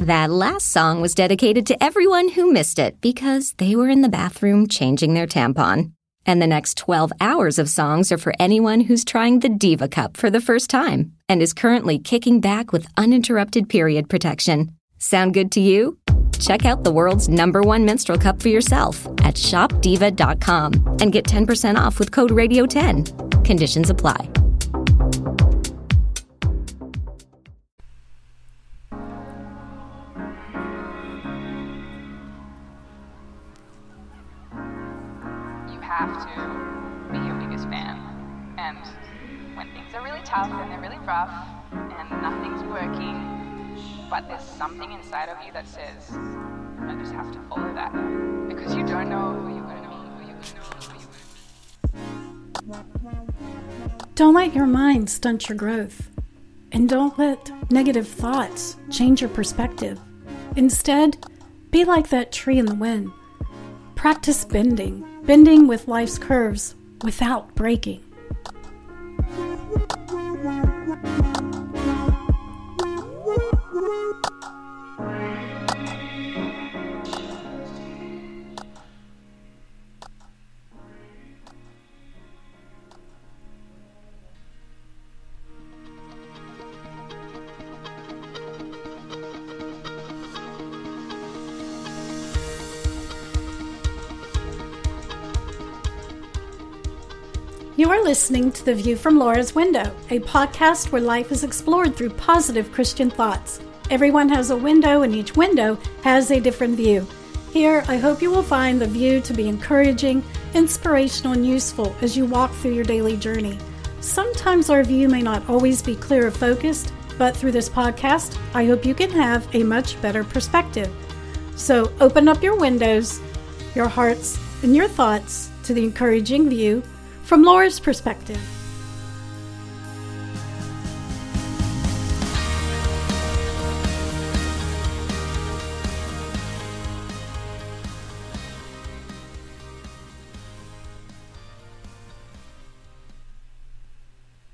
That last song was dedicated to everyone who missed it because they were in the bathroom changing their tampon. And the next 12 hours of songs are for anyone who's trying the Diva Cup for the first time and is currently kicking back with uninterrupted period protection. Sound good to you? Check out the world's number one menstrual cup for yourself at shopdiva.com and get 10% off with code RADIO10. Conditions apply. Have to be your biggest fan. And when things are really tough and they're really rough and nothing's working, but there's something inside of you that says, I just have to follow that. Because you don't know who you're going to meet, who you're going to meet. Don't let your mind stunt your growth. And don't let negative thoughts change your perspective. Instead, be like that tree in the wind. Practice bending, bending with life's curves without breaking. You are listening to The View from Laura's Window, a podcast where life is explored through positive Christian thoughts. Everyone has a window, and each window has a different view. Here, I hope you will find the view to be encouraging, inspirational, and useful as you walk through your daily journey. Sometimes our view may not always be clear or focused, but through this podcast, I hope you can have a much better perspective. So open up your windows, your hearts, and your thoughts to the encouraging view from Laura's perspective.